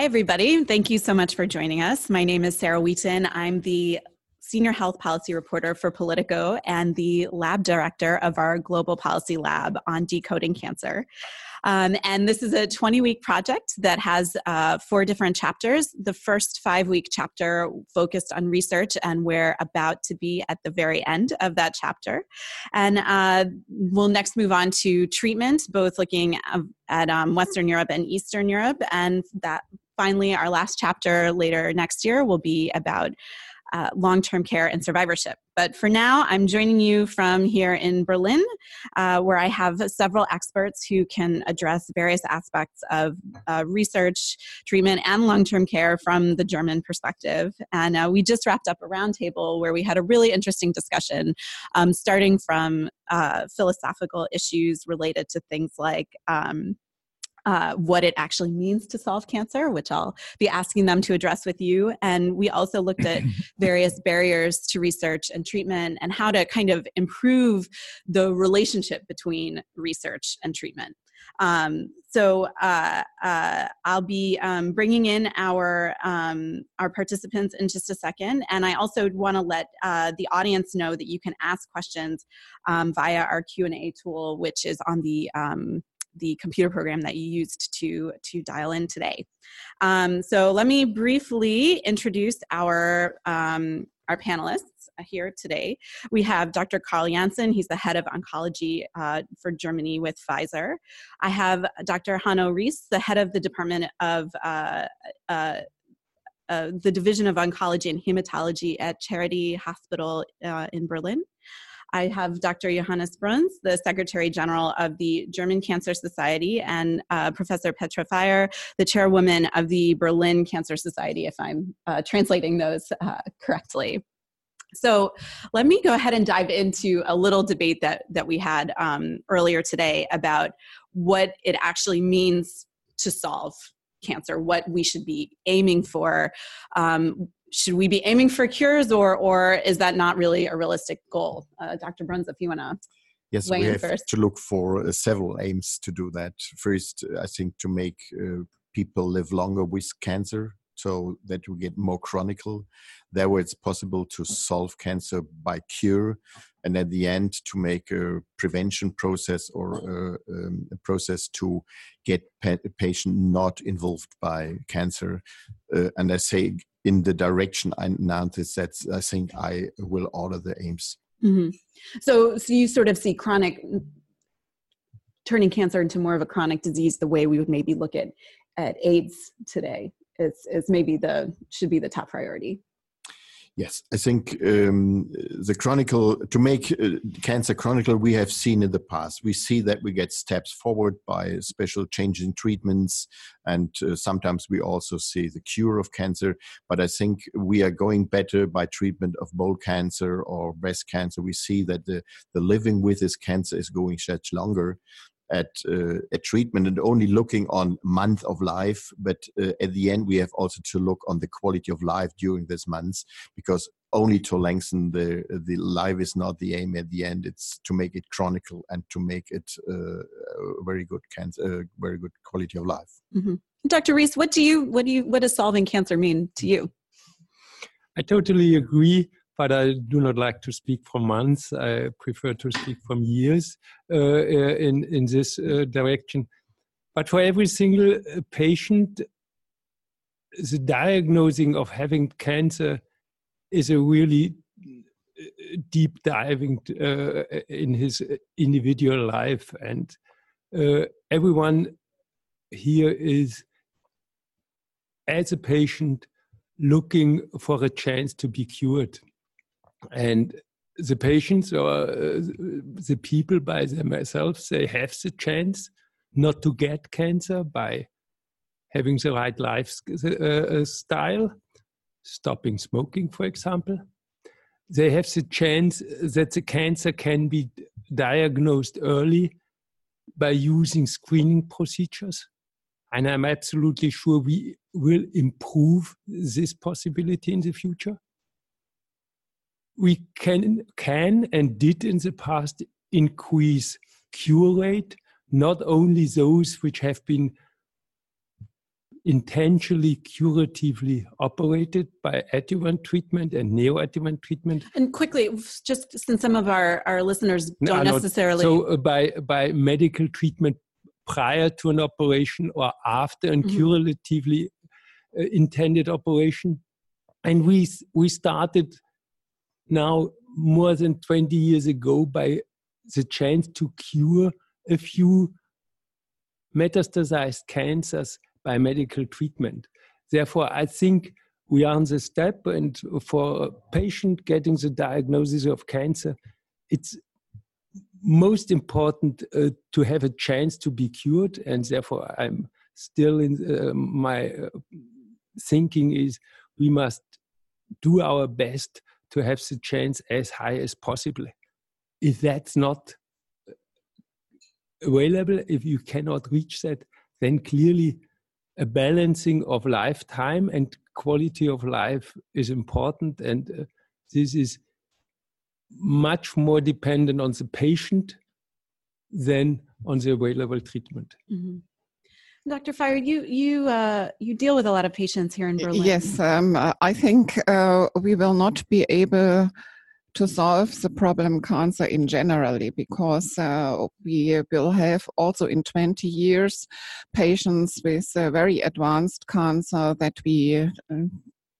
Hi, everybody. Thank you so much for joining us. My name is Sarah Wheaton. I'm the Senior Health Policy Reporter for Politico and the Lab Director of our Global Policy Lab on Decoding Cancer. Um, and this is a 20 week project that has uh, four different chapters. The first five week chapter focused on research, and we're about to be at the very end of that chapter. And uh, we'll next move on to treatment, both looking at um, Western Europe and Eastern Europe. And that finally, our last chapter later next year will be about uh, long term care and survivorship. But for now, I'm joining you from here in Berlin, uh, where I have several experts who can address various aspects of uh, research, treatment, and long term care from the German perspective. And uh, we just wrapped up a roundtable where we had a really interesting discussion, um, starting from uh, philosophical issues related to things like. Um, uh, what it actually means to solve cancer, which I'll be asking them to address with you. And we also looked at various barriers to research and treatment and how to kind of improve the relationship between research and treatment. Um, so uh, uh, I'll be um, bringing in our um, our participants in just a second, and I also want to let uh, the audience know that you can ask questions um, via our Q and A tool, which is on the um, the computer program that you used to to dial in today. Um, so let me briefly introduce our um, our panelists here today. We have Dr. Carl Janssen, he's the head of oncology uh, for Germany with Pfizer. I have Dr. Hanno Riess, the head of the Department of uh, uh, uh, the Division of Oncology and Hematology at Charité Hospital uh, in Berlin. I have Dr. Johannes Bruns, the Secretary General of the German Cancer Society, and uh, Professor Petra Feyer, the chairwoman of the Berlin Cancer Society, if I'm uh, translating those uh, correctly. So let me go ahead and dive into a little debate that, that we had um, earlier today about what it actually means to solve cancer, what we should be aiming for, um, should we be aiming for cures or or is that not really a realistic goal? Uh, dr bruns if you want to yes we have first. to look for uh, several aims to do that. First i think to make uh, people live longer with cancer so that we get more chronicle. There where it's possible to solve cancer by cure and at the end to make a prevention process or a, um, a process to get pa- patient not involved by cancer. Uh, and i say in the direction I announced that I think I will order the aims. Mm-hmm. So, so you sort of see chronic turning cancer into more of a chronic disease the way we would maybe look at at AIDS today is is maybe the should be the top priority. Yes, I think um, the chronicle to make uh, cancer chronicle we have seen in the past. We see that we get steps forward by special change in treatments, and uh, sometimes we also see the cure of cancer. But I think we are going better by treatment of bowel cancer or breast cancer. We see that the the living with this cancer is going much longer, at uh, at treatment and only looking on month of life but uh, at the end we have also to look on the quality of life during this months because only to lengthen the the life is not the aim at the end. It's to make it chronicle and to make it uh, a very good cancer uh, very good quality of life. Mm-hmm. dr riess what do you what do you what does solving cancer mean to you? I totally agree but I do not like to speak for months. I prefer to speak from years uh, uh, in, in this uh, direction. But for every single uh, patient, the diagnosing of having cancer is a really uh, deep diving uh, in his individual life. And everyone here is, as a patient, looking for a chance to be cured and the patients or uh, the people by themselves they have the chance not to get cancer by having the right lifestyle uh, stopping smoking for example. They have the chance that the cancer can be diagnosed early by using screening procedures. And i'm absolutely sure we will improve this possibility in the future we can can and did in the past increase cure rate, not only those which have been intentionally curatively operated by adjuvant treatment and neoadjuvant treatment. And quickly, just since some of our, our listeners don't no, necessarily. So, uh, by, by medical treatment prior to an operation or after a mm-hmm. curatively uh, intended operation. And we, we started now more than 20 years ago by the chance to cure a few metastasized cancers by medical treatment. Therefore, I think we are on the step, and for a patient getting the diagnosis of cancer, it's most important uh, to have a chance to be cured, and therefore, I'm still in uh, my uh, thinking is we must do our best to have the chance as high as possible. If that's not available, if you cannot reach that, then clearly a balancing of lifetime and quality of life is important. And uh, this is much more dependent on the patient than on the available treatment. Mm-hmm. Dr. Feyer, you you uh, you deal with a lot of patients here in Berlin. Yes, um, I think uh, we will not be able to solve the problem cancer in generally because uh, we will have also in 20 years patients with uh, very advanced cancer that we uh,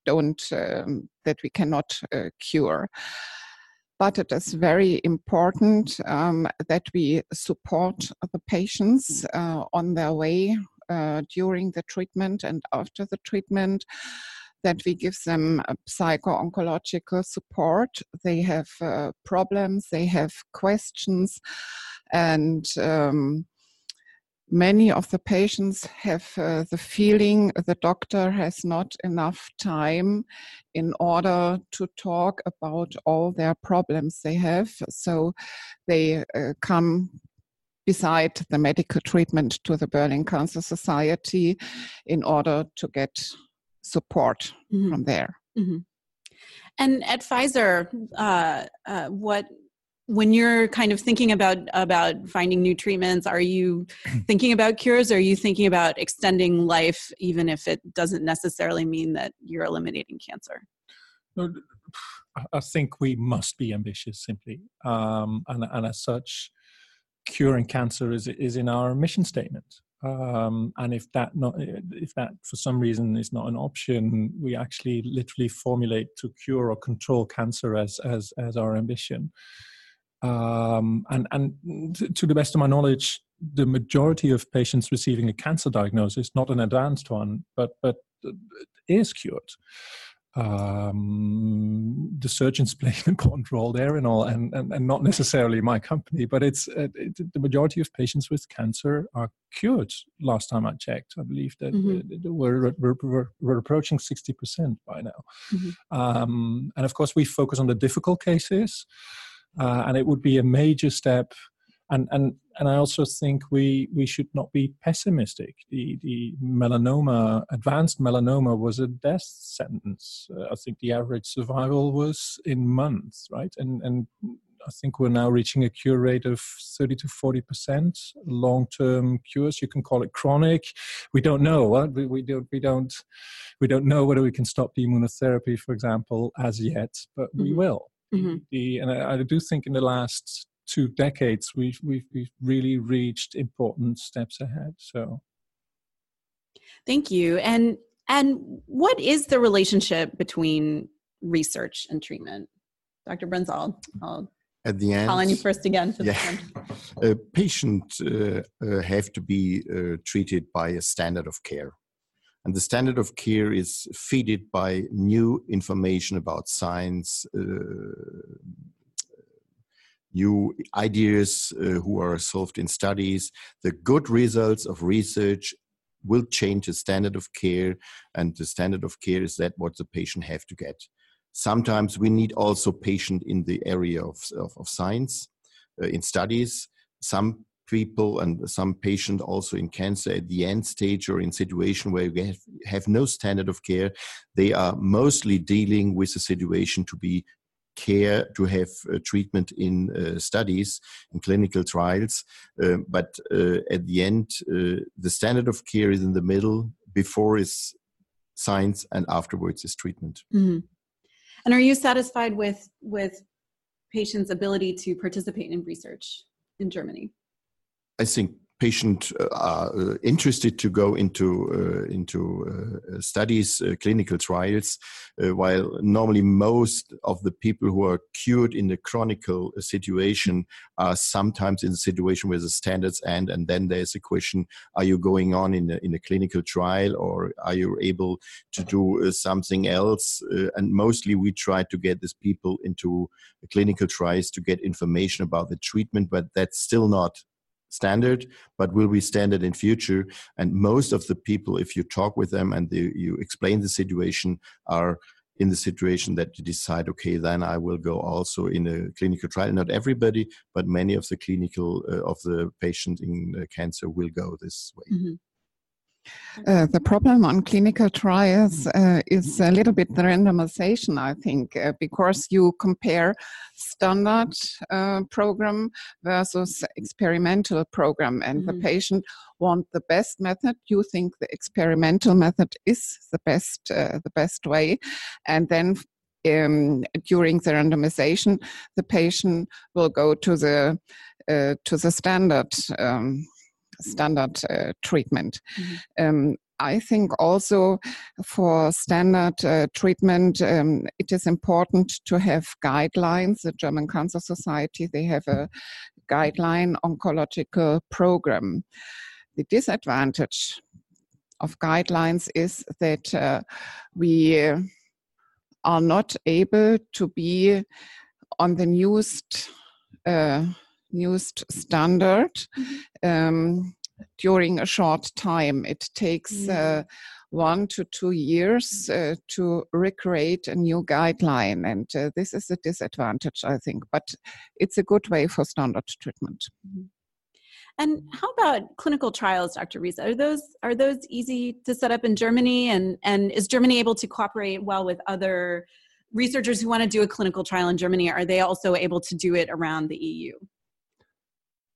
don't um, that we cannot uh, cure but it is very important um, that we support the patients uh, on their way uh, during the treatment and after the treatment that we give them psycho-oncological support. They have uh, problems, they have questions, and um, many of the patients have uh, the feeling the doctor has not enough time in order to talk about all their problems they have. So they uh, come beside the medical treatment to the Berlin Cancer Society in order to get support mm-hmm. from there. Mm-hmm. And at Pfizer, uh, uh, what when you're kind of thinking about about finding new treatments, are you thinking about cures? Or are you thinking about extending life, even if it doesn't necessarily mean that you're eliminating cancer? I think we must be ambitious, simply, um, and, and as such, curing cancer is is in our mission statement. Um, and if that not if that for some reason is not an option, we actually literally formulate to cure or control cancer as as as our ambition. Um, and and to the best of my knowledge, the majority of patients receiving a cancer diagnosis, not an advanced one, but but is cured um, the surgeons play an important role there and all, and, and, and not necessarily my company, but it's uh, it, the majority of patients with cancer are cured. Last time I checked, I believe that mm-hmm. we're, we're, we're, we're, approaching 60% by now. Mm-hmm. Um, and of course, we focus on the difficult cases, uh, and it would be a major step and and and I also think we we should not be pessimistic. The the melanoma, advanced melanoma, was a death sentence. Uh, I think the average survival was in months, right? And and I think we're now reaching a cure rate of 30 to 40 percent long-term cures. You can call it chronic. We don't know. We, we don't. We don't. We don't know whether we can stop the immunotherapy, for example, as yet, but mm-hmm. we will. Mm-hmm. The, and I, I, do think in the last two decades, we've, we've, we've really reached important steps ahead. So, thank you. And and what is the relationship between research and treatment, Dr. Brunzald? I'll at the end, call on you first again. yeah, a patient uh, uh, have to be uh, treated by a standard of care. And the standard of care is fed by new information about science, uh, new ideas uh, who are solved in studies. The good results of research will change the standard of care, and the standard of care is that what the patient have to get. Sometimes we need also patient in the area of, of, of science, uh, in studies. Some people and some patient also in cancer at the end stage or in situation where we have, have no standard of care they are mostly dealing with a situation to be care to have uh, treatment in uh, studies in clinical trials uh, but uh, at the end uh, the standard of care is in the middle before is science and afterwards is treatment. Mm-hmm. And are you satisfied with with patients' ability to participate in research in Germany? I think patients uh, are uh, interested to go into uh, into uh, studies, uh, clinical trials, uh, while normally most of the people who are cured in the chronic situation are sometimes in a situation where the standards end, and then there's a question: Are you going on in a, in a clinical trial, or are you able to do something else? and mostly, we try to get these people into clinical trials to get information about the treatment, but that's still not standard but will be standard in future. And most of the people if you talk with them and they, you explain the situation are in the situation that you decide okay then i will go also in a clinical trial. Not everybody but many of the clinical uh, of the patient in uh, cancer will go this way. Mm-hmm. Uh, the problem on clinical trials uh, is a little bit the randomization, I think, uh, because you compare standard uh, program versus experimental program, and mm-hmm. the patient want the best method. You think the experimental method is the best, uh, the best way, and then um, during the randomization, the patient will go to the to the standard. Um, standard uh, treatment. Mm-hmm. Um, I think also for standard uh, treatment, um, it is important to have guidelines. The German Cancer Society they have a guideline oncological program. The disadvantage of guidelines is that uh, we are not able to be on the newest uh, newest standard mm-hmm. um, during a short time. It takes mm-hmm. uh, one to two years uh, to recreate a new guideline, and uh, this is a disadvantage, I think. But it's a good way for standard treatment. Mm-hmm. And how about clinical trials, Dr. Riess? Are those are those easy to set up in Germany? And and is Germany able to cooperate well with other researchers who want to do a clinical trial in Germany? Are they also able to do it around the EU?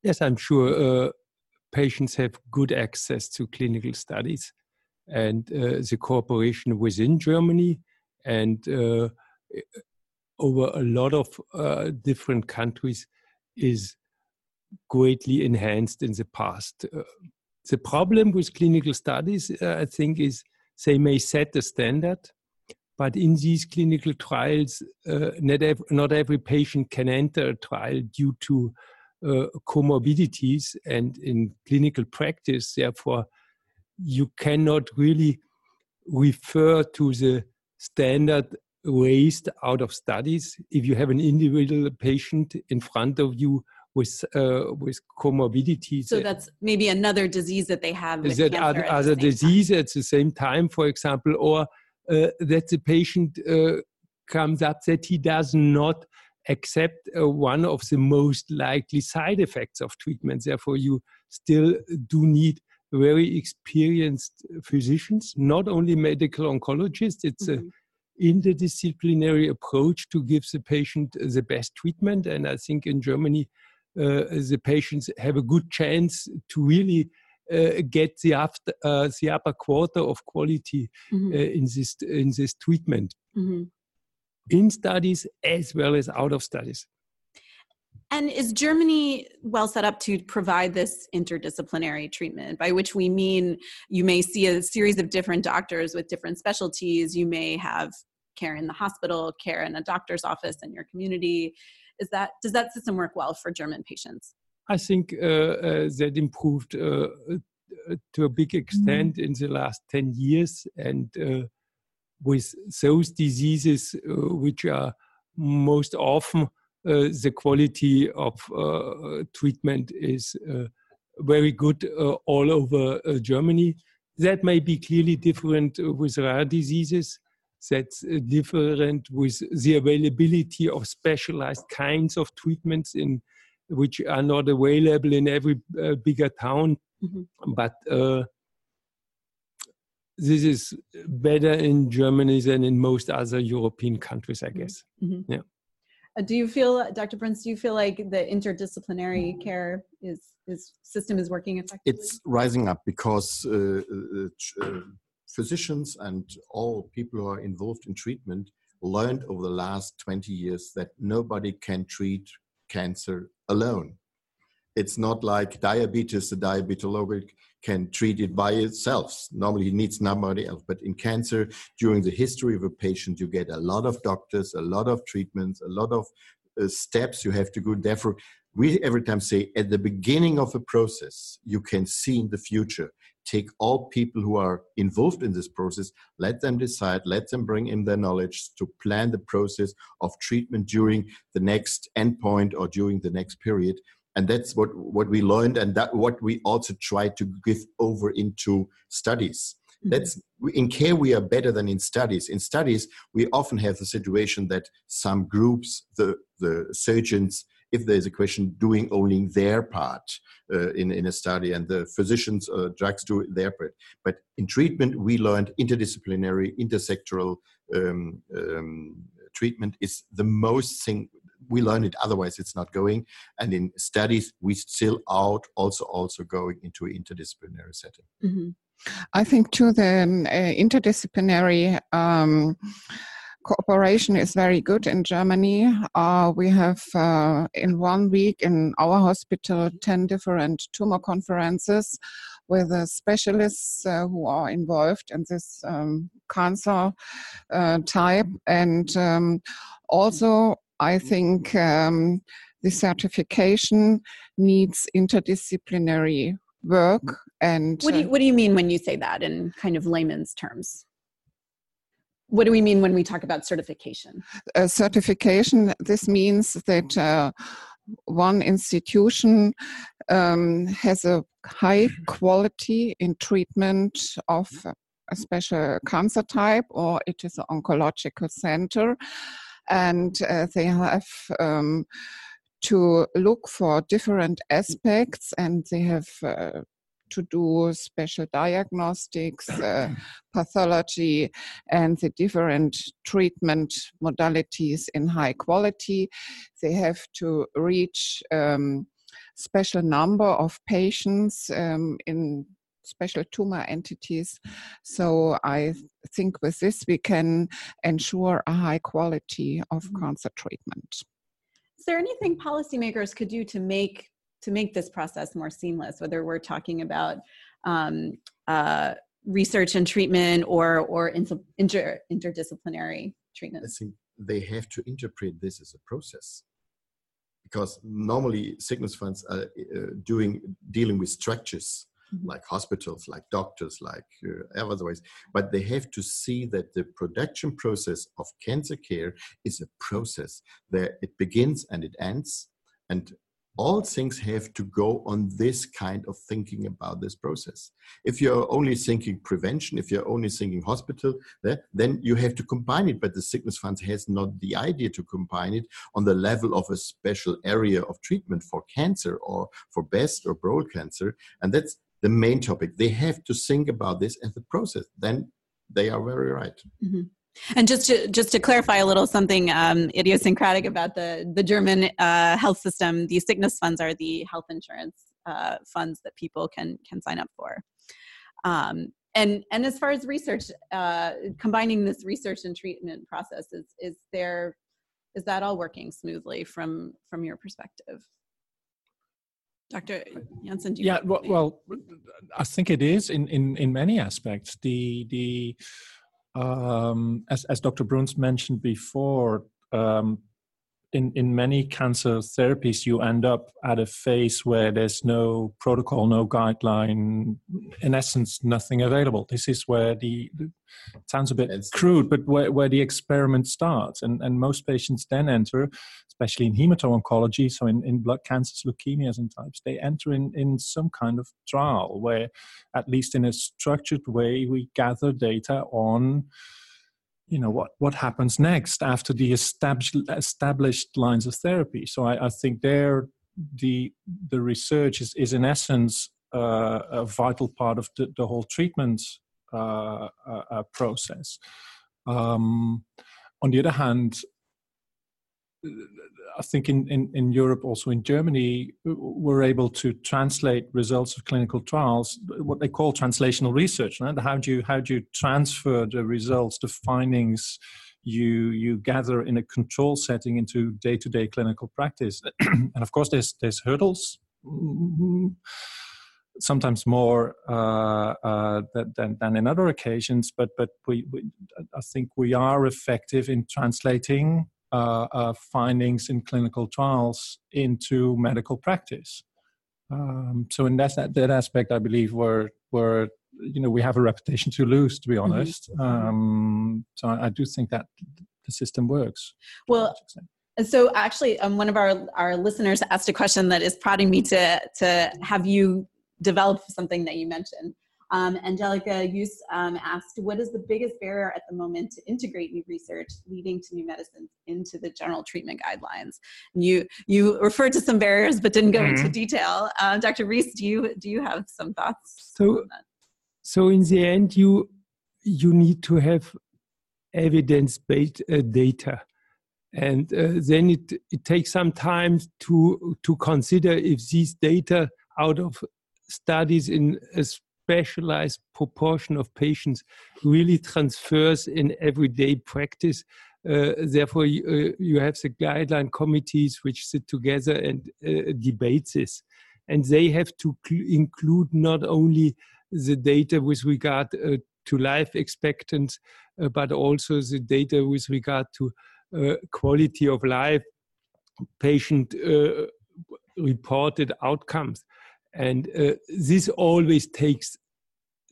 Yes, I'm sure uh, patients have good access to clinical studies and uh, the cooperation within Germany and uh, over a lot of uh, different countries is greatly enhanced in the past. Uh, the problem with clinical studies, uh, I think, is they may set the standard, but in these clinical trials, not, ev- not every patient can enter a trial due to comorbidities and in clinical practice therefore you cannot really refer to the standard raised out of studies if you have an individual patient in front of you with uh, with comorbidities. So that's maybe another disease that they have. With that other, other disease time. at the same time, for example, or uh, that the patient uh, comes up that he does not accept uh, one of the most likely side effects of treatment. Therefore, you still do need very experienced physicians, not only medical oncologists. It's mm-hmm. a interdisciplinary approach to give the patient the best treatment. And I think in Germany, uh, the patients have a good chance to really uh, get the, after, uh, the upper quarter of quality mm-hmm. Uh, in this in this treatment. Mm-hmm in studies as well as out of studies. And is Germany well set up to provide this interdisciplinary treatment, by which we mean you may see a series of different doctors with different specialties? You may have care in the hospital, care in a doctor's office in your community. Is that does that system work well for German patients? I think uh, uh, that improved uh, uh to a big extent mm-hmm. in the last ten years, and uh, with those diseases uh, which are most often uh, the quality of uh, treatment is very good all over Germany. That may be clearly different with rare diseases that's different with the availability of specialized kinds of treatments in which are not available in every uh, bigger town mm-hmm. but uh, this is better in Germany than in most other European countries, I guess. Mm-hmm. Yeah. Uh, do you feel, Dr. Prince? do you feel like the interdisciplinary care is, is system is working effectively? It's rising up because uh, uh, uh physicians and all people who are involved in treatment learned over the last 20 years that nobody can treat cancer alone. It's not like diabetes, the diabetologist can treat it by itself. Normally, he needs nobody else. But in cancer, during the history of a patient, you get a lot of doctors, a lot of treatments, a lot of uh, steps you have to go. Therefore, we every time say at the beginning of a process, you can see in the future. Take all people who are involved in this process, let them decide, let them bring in their knowledge to plan the process of treatment during the next endpoint or during the next period and that's what what we learned and that what we also try to give over into studies. Mm-hmm. that's in care we are better than in studies. In studies we often have the situation that some groups the the surgeons if there's a question doing only their part uh, in, in a study and the physicians uh, drugs do their part. But in treatment we learned interdisciplinary intersectoral um, um, treatment is the most thing we learn it otherwise it's not going. And in studies we still out also also going into interdisciplinary setting. Mm-hmm. i think too the um, uh, interdisciplinary um, cooperation is very good in germany. Uh, we have uh, in one week in our hospital 10 different tumor conferences with the specialists uh, who are involved in this um, cancer uh, type. And um, also I think um, the certification needs interdisciplinary work. And what do you, uh, what do you mean when you say that in kind of layman's terms? What do we mean when we talk about certification? Uh, certification. This means that uh, one institution um, has a high quality in treatment of a special cancer type, or it is an oncological center and uh, they have um, to look for different aspects and they have uh, to do special diagnostics, uh, pathology, and the different treatment modalities in high quality. They have to reach um, special number of patients um, in special tumor entities. So I think with this we can ensure a high quality of mm-hmm. cancer treatment. Is there anything policymakers could do to make to make this process more seamless? Whether we're talking about um, uh, research and treatment or or inter, inter, interdisciplinary treatment? I think they have to interpret this as a process because normally sickness funds are uh, doing dealing with structures mm-hmm. like hospitals, like doctors, like uh, otherwise. But they have to see that the production process of cancer care is a process where it begins and it ends. And all things have to go on this kind of thinking about this process. If you're only thinking prevention, if you're only thinking hospital, then you have to combine it. But the sickness fund has not the idea to combine it on the level of a special area of treatment for cancer or for breast or bowel cancer. And that's the main topic. They have to think about this as a process. Then they are very right. Mm-hmm. And just to just to clarify a little something um, idiosyncratic about the the German uh, health system, the sickness funds are the health insurance uh, funds that people can can sign up for. Um, and and as far as research, uh, combining this research and treatment process is is there is that all working smoothly from from your perspective? Dr. Janssen, yeah, well, well, I think it is in, in, in many aspects. The the um, as as Dr. Bruns mentioned before, um, in, in many cancer therapies, you end up at a phase where there's no protocol, no guideline, in essence, nothing available. This is where the, sounds a bit it's, crude, but where, where the experiment starts. And, and most patients then enter, especially in hemato-oncology, so in, in blood cancers, leukemias, and types, they enter in, in some kind of trial where, at least in a structured way, we gather data on you know what what happens next after the established established lines of therapy. So i, I think there the the research is, is in essence uh, a vital part of the, the whole treatment uh, uh, uh process. Um, on the other hand I think in, in, in Europe, also in Germany, we're able to translate results of clinical trials, what they call translational research. Right? How do you how do you transfer the results, the findings you you gather in a control setting into day to day clinical practice? and of course, there's there's hurdles. Sometimes more uh, uh, than, than in other occasions, but but we, we I think we are effective in translating findings in clinical trials into medical practice. Um, so in that, that aspect, I believe we're, we're you know we have a reputation to lose, to be mm-hmm. honest. Mm-hmm. Um, so I, I, do think that the system works. Well. So actually, um, one of our, our listeners asked a question that is prodding me to to have you develop something that you mentioned. Um, Angelica Use um, asked, what is the biggest barrier at the moment to integrate new research leading to new medicines into the general treatment guidelines? And you you referred to some barriers, but didn't go mm-hmm. into detail. Uh, Dr. Riess, do you do you have some thoughts? So, so in the end, you you need to have evidence-based uh, data and uh, then it, it takes some time to to consider if these data out of studies in a specialized proportion of patients really transfers in everyday practice. Uh, therefore, you, uh, you, have the guideline committees which sit together and uh, debate this. And they have to cl- include not only the data with regard uh, to life expectancy, uh, but also the data with regard to uh, quality of life, patient reported outcomes. And uh, this always takes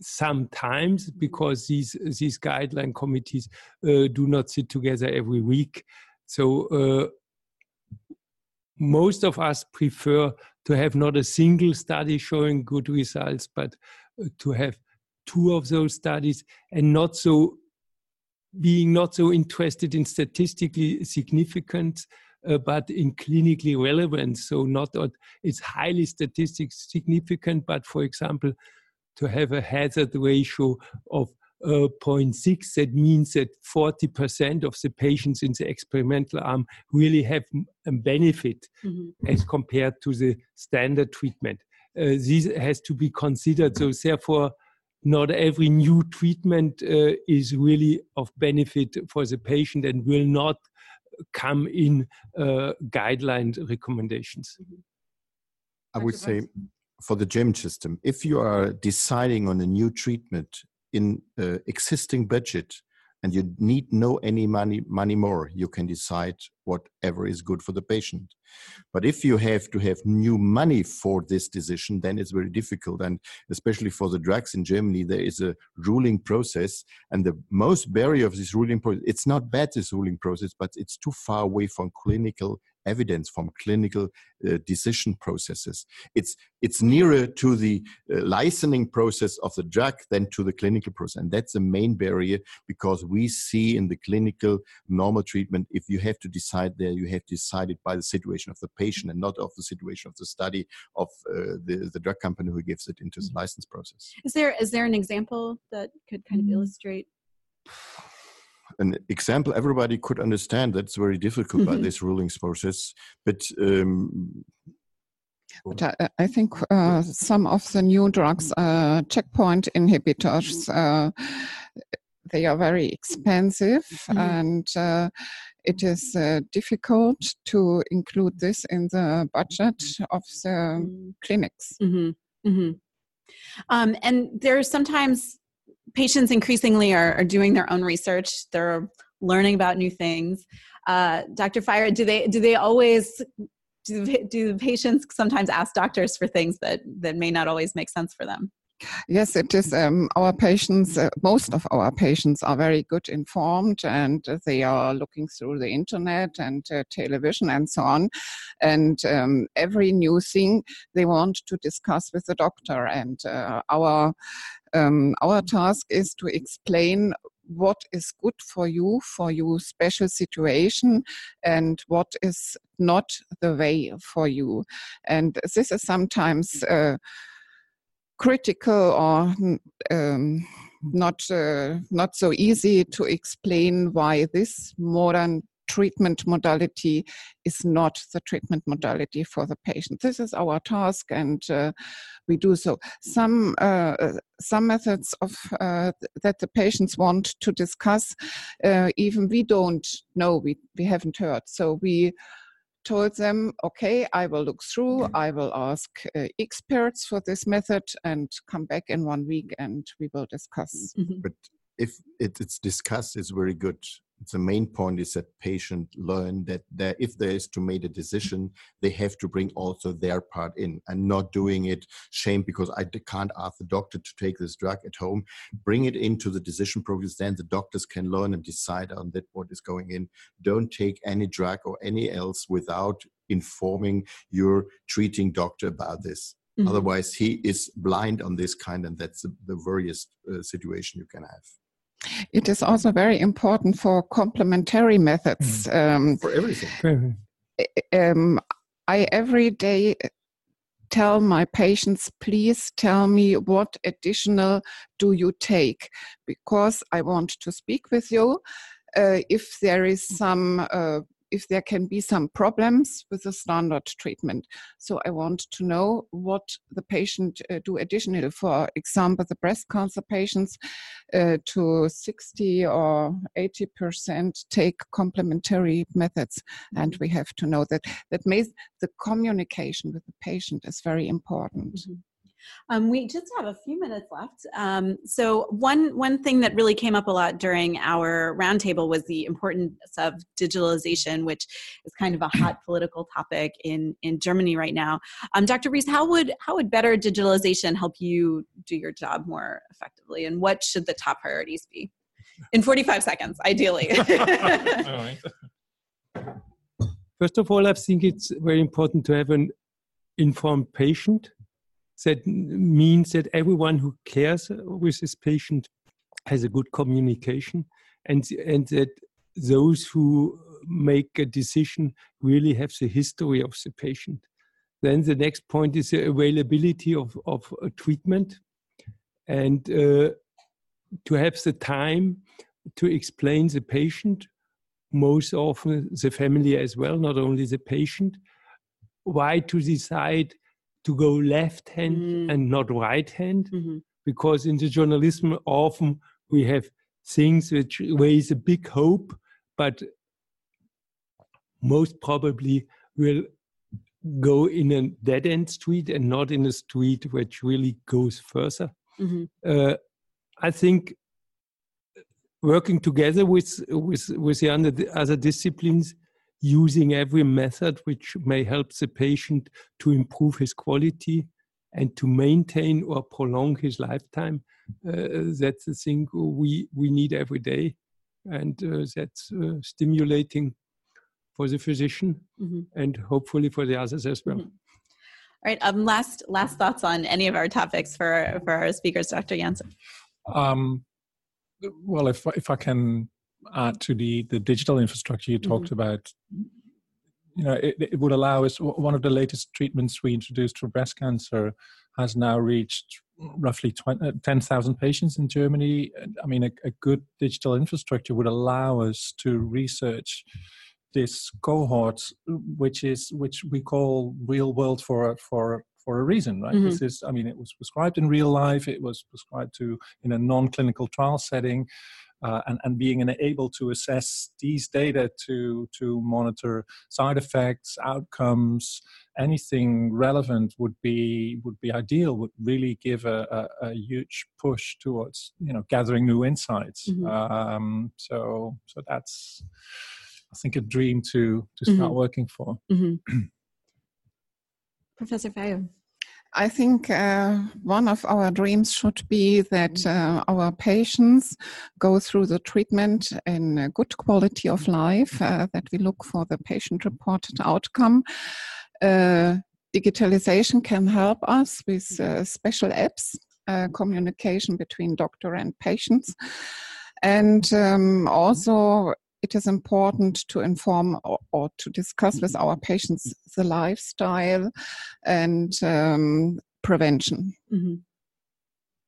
some times because these these guideline committees uh, do not sit together every week. So uh, most of us prefer to have not a single study showing good results, but uh, to have two of those studies and not so being not so interested in statistically significant uh, but in clinically relevant. So not that it's highly statistically significant, but for example, to have a hazard ratio of uh, 0.6, that means that 40% of the patients in the experimental arm really have a benefit mm-hmm. as compared to the standard treatment. Uh, this has to be considered. So, therefore, not every new treatment uh, is really of benefit for the patient and will not come in uh, guideline recommendations. I would say for the German system, if you are deciding on a new treatment in uh, existing budget and you need no any money money more, you can decide whatever is good for the patient. But if you have to have new money for this decision, then it's very difficult. And especially for the drugs in Germany, there is a ruling process. And the most barrier of this ruling process, it's not bad, this ruling process, but it's too far away from clinical evidence from clinical uh, decision processes. It's it's nearer to the uh, licensing process of the drug than to the clinical process, and that's the main barrier because we see in the clinical normal treatment if you have to decide there, you have to decide it by the situation of the patient and not of the situation of the study of uh, the the drug company who gives it into the mm-hmm. license process. Is there is there an example that could kind of mm-hmm. illustrate? An example everybody could understand. That's very difficult mm-hmm. by this rulings process. But um, but I, I think uh, some of the new drugs, uh, checkpoint inhibitors, uh, they are very expensive mm-hmm. and uh, it is uh, difficult to include this in the budget of the mm-hmm. clinics. Mm-hmm. mm-hmm. Um, and there's sometimes patients increasingly are, are doing their own research. They're learning about new things. Uh, Dr. Feyer, do they do they always do, do patients sometimes ask doctors for things that that may not always make sense for them? Yes, it is. Um, our patients, uh, most of our patients are very good informed and they are looking through the internet and uh, television and so on. And um, every new thing they want to discuss with the doctor. And uh, our um, our task is to explain what is good for you for your special situation and what is not the way for you. And this is sometimes uh, critical or um, not uh, not so easy to explain why this modern treatment modality is not the treatment modality for the patient. This is our task, and uh, we do so. Some uh, some methods of uh, that the patients want to discuss, uh, even we don't know, we we haven't heard. So we told them, okay, I will look through, I will ask uh, experts for this method and come back in one week and we will discuss. Mm-hmm. But if it, it's discussed, it's very good the main point is that patient learn that there, if there is to make a decision, they have to bring also their part in and not doing it shame because I can't ask the doctor to take this drug at home. Bring it into the decision process, then the doctors can learn and decide on that what is going in. Don't take any drug or any else without informing your treating doctor about this. Mm-hmm. Otherwise, he is blind on this kind, and that's the, the worst uh, situation you can have. It is also very important for complementary methods. Mm. Um, for everything. Um, I every day tell my patients, please tell me what additional do you take because I want to speak with you. Uh, if there is some uh, if there can be some problems with the standard treatment. So I want to know what the patient uh, do additionally. For example, the breast cancer patients uh, to 60 or 80 percent take complementary methods, and we have to know that that makes the communication with the patient is very important. Mm-hmm. Um, we just have a few minutes left. Um, so one one thing that really came up a lot during our roundtable was the importance of digitalization, which is kind of a hot political topic in in Germany right now. Um, Dr. Riess, how would how would better digitalization help you do your job more effectively, and what should the top priorities be? In 45 seconds, ideally. First of all, I think it's very important to have an informed patient that means that everyone who cares with this patient has a good communication and, and that those who make a decision really have the history of the patient. Then the next point is the availability of, of treatment and uh, to have the time to explain the patient, most often the family as well, not only the patient, why to decide to go left hand mm. and not right hand mm-hmm. because in the journalism often we have things which raise a big hope but most probably will go in a dead end street and not in a street which really goes further mm-hmm. uh, i think working together with with with the other, other disciplines using every method which may help the patient to improve his quality and to maintain or prolong his lifetime. Uh, that's the thing we, we need every day. And uh, that's uh, stimulating for the physician mm-hmm. and hopefully for the others as well. Mm-hmm. All right. Um, last last thoughts on any of our topics for for our speakers, Dr. Jansen. Um, well, if if I can add to the the digital infrastructure you talked mm-hmm. about you know it, it, would allow us one of the latest treatments we introduced for breast cancer has now reached roughly uh, 10,000 patients in Germany i mean a, a, good digital infrastructure would allow us to research this cohort which is which we call real world for for for a reason right mm-hmm. this is i mean it was prescribed in real life it was prescribed to in a non-clinical trial setting uh, and, and being able to assess these data to, to monitor side effects, outcomes, anything relevant would be would be ideal. Would really give a, a, a huge push towards you know gathering new insights. Mm-hmm. Um, so so that's I think a dream to to start mm-hmm. working for. Mm-hmm. Professor Feyer. I think uh, one of our dreams should be that mm-hmm. uh, our patients go through the treatment in a good quality of life, uh, that we look for the patient reported outcome. Uh, digitalization can help us with uh, special apps, uh, communication between doctor and patients. And um, also it is important to inform or, or to discuss with our patients the lifestyle and um, prevention. Mm-hmm.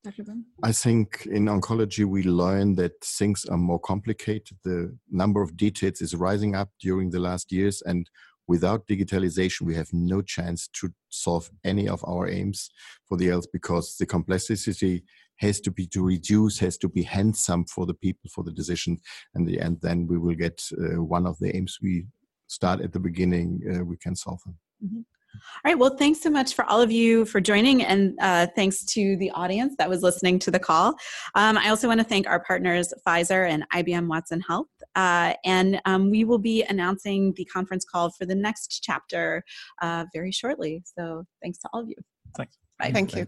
Dr. Boom? I think in oncology we learn that things are more complicated. The number of details is rising up during the last years, and without digitalization, we have no chance to solve any of our aims for the health because the complexity has to be to reduce, has to be handsome for the people, for the decision, and the end. Then we will get uh, one of the aims we start at the beginning. Uh, we can solve them. Mm-hmm. All right. Well, thanks so much for all of you for joining, and uh, thanks to the audience that was listening to the call. Um, I also want to thank our partners, Pfizer and IBM Watson Health. Uh, and um, we will be announcing the conference call for the next chapter uh, very shortly. So, thanks to all of you. Thanks. Bye. Thank you.